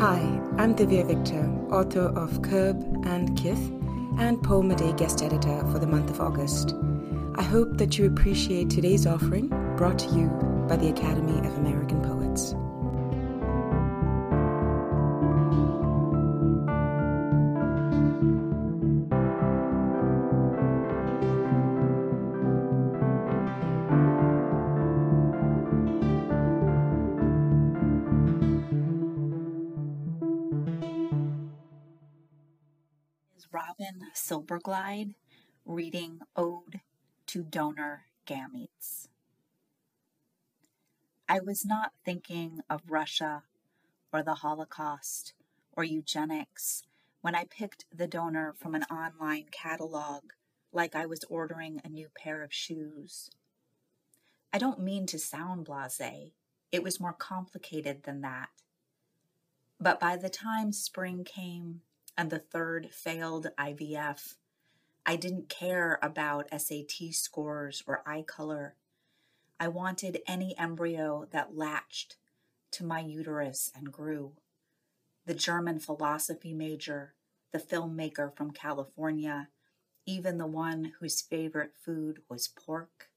Hi, I'm Divya Victor, author of Curb and Kith and Poem a guest editor for the month of August. I hope that you appreciate today's offering brought to you by the Academy of American Poets. Robin Silbergleid reading Ode to Donor Gametes. I was not thinking of Russia or the Holocaust or eugenics when I picked the donor from an online catalog like I was ordering a new pair of shoes. I don't mean to sound blase, it was more complicated than that. But by the time spring came and the third failed IVF, I didn't care about SAT scores or eye color. I wanted any embryo that latched to my uterus and grew. The German philosophy major, the filmmaker from California, even the one whose favorite food was pork.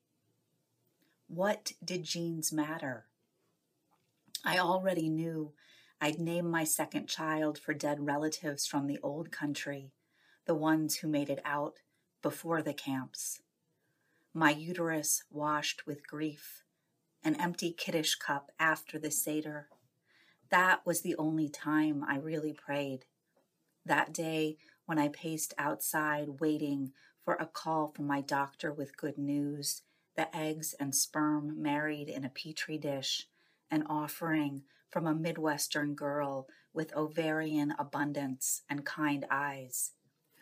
What did genes matter? I already knew I'd name my second child for dead relatives from the old country, the ones who made it out before the camps. My uterus washed with grief, an empty kiddush cup after the Seder. That was the only time I really prayed. That day when I paced outside waiting for a call from my doctor with good news, the eggs and sperm married in a petri dish, an offering from a Midwestern girl with ovarian abundance and kind eyes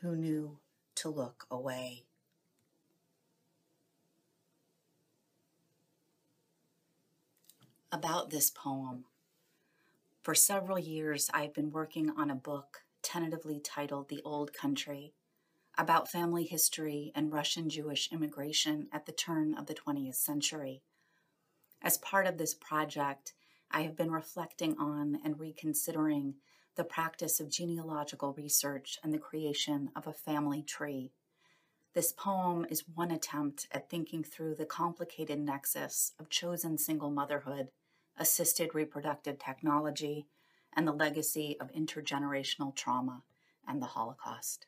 who knew to look away. About this poem. For several years, I've been working on a book tentatively titled The Old Country about family history and Russian Jewish immigration at the turn of the 20th century. As part of this project, I have been reflecting on and reconsidering the practice of genealogical research and the creation of a family tree. This poem is one attempt at thinking through the complicated nexus of chosen single motherhood, assisted reproductive technology, and the legacy of intergenerational trauma and the Holocaust.